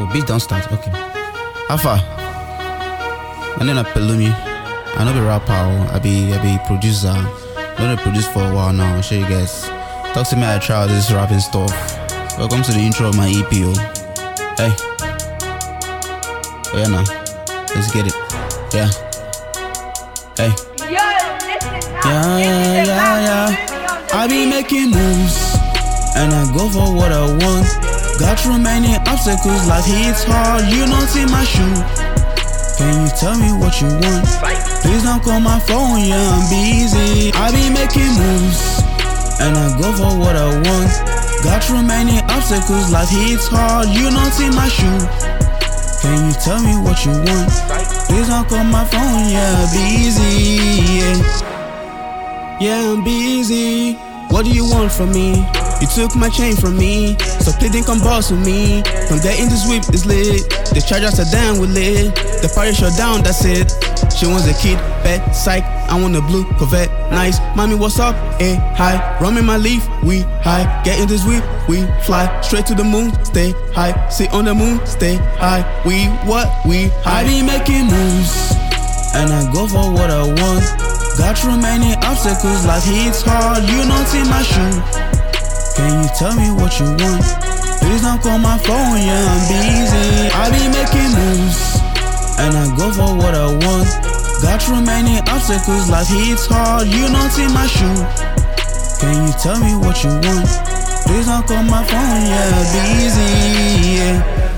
Oh, beat don't start. Okay. How far? My name is Pelumi. I know be rapper. oh. I be I be producer. Don't produce for a while now. Show you guys. Talk to me. I try this rapping stuff. Welcome to the intro of my EP. Oh. Hey. Oh yeah now. Let's get it. Yeah. Hey. Yeah, yeah, yeah, yeah. I be making moves, and I go for what I want. Got through many obstacles, life hits hard. You don't see my shoe. Can you tell me what you want? Please don't call my phone, yeah, I'm busy. I be making moves, and I go for what I want. Got through many obstacles, life hits hard. You don't see my shoe. Can you tell me what you want? Please don't call my phone, yeah, I'm busy. Yeah. Yeah, I'm busy. What do you want from me? You took my chain from me, so please don't come boss with me. Don't get in this whip, it's lit. The chargers are down with lit. The party shut down, that's it. She wants a kid, bad psych. I want a blue Corvette, nice. Mommy, what's up? Hey, hi. Rum in my leaf, we high. Get in this whip, we fly straight to the moon, stay high. Sit on the moon, stay high. We what? We high. I be making moves, and I go for what I want. Got through many obstacles, life hits hard. You don't see my shoe. Tell me what you want? Please don't call my phone, yeah, I'm busy. I be making moves, and I go for what I want. Got through many obstacles, life hits hard. You don't see my shoe. Can you tell me what you want? Please don't call my phone, yeah, busy, yeah.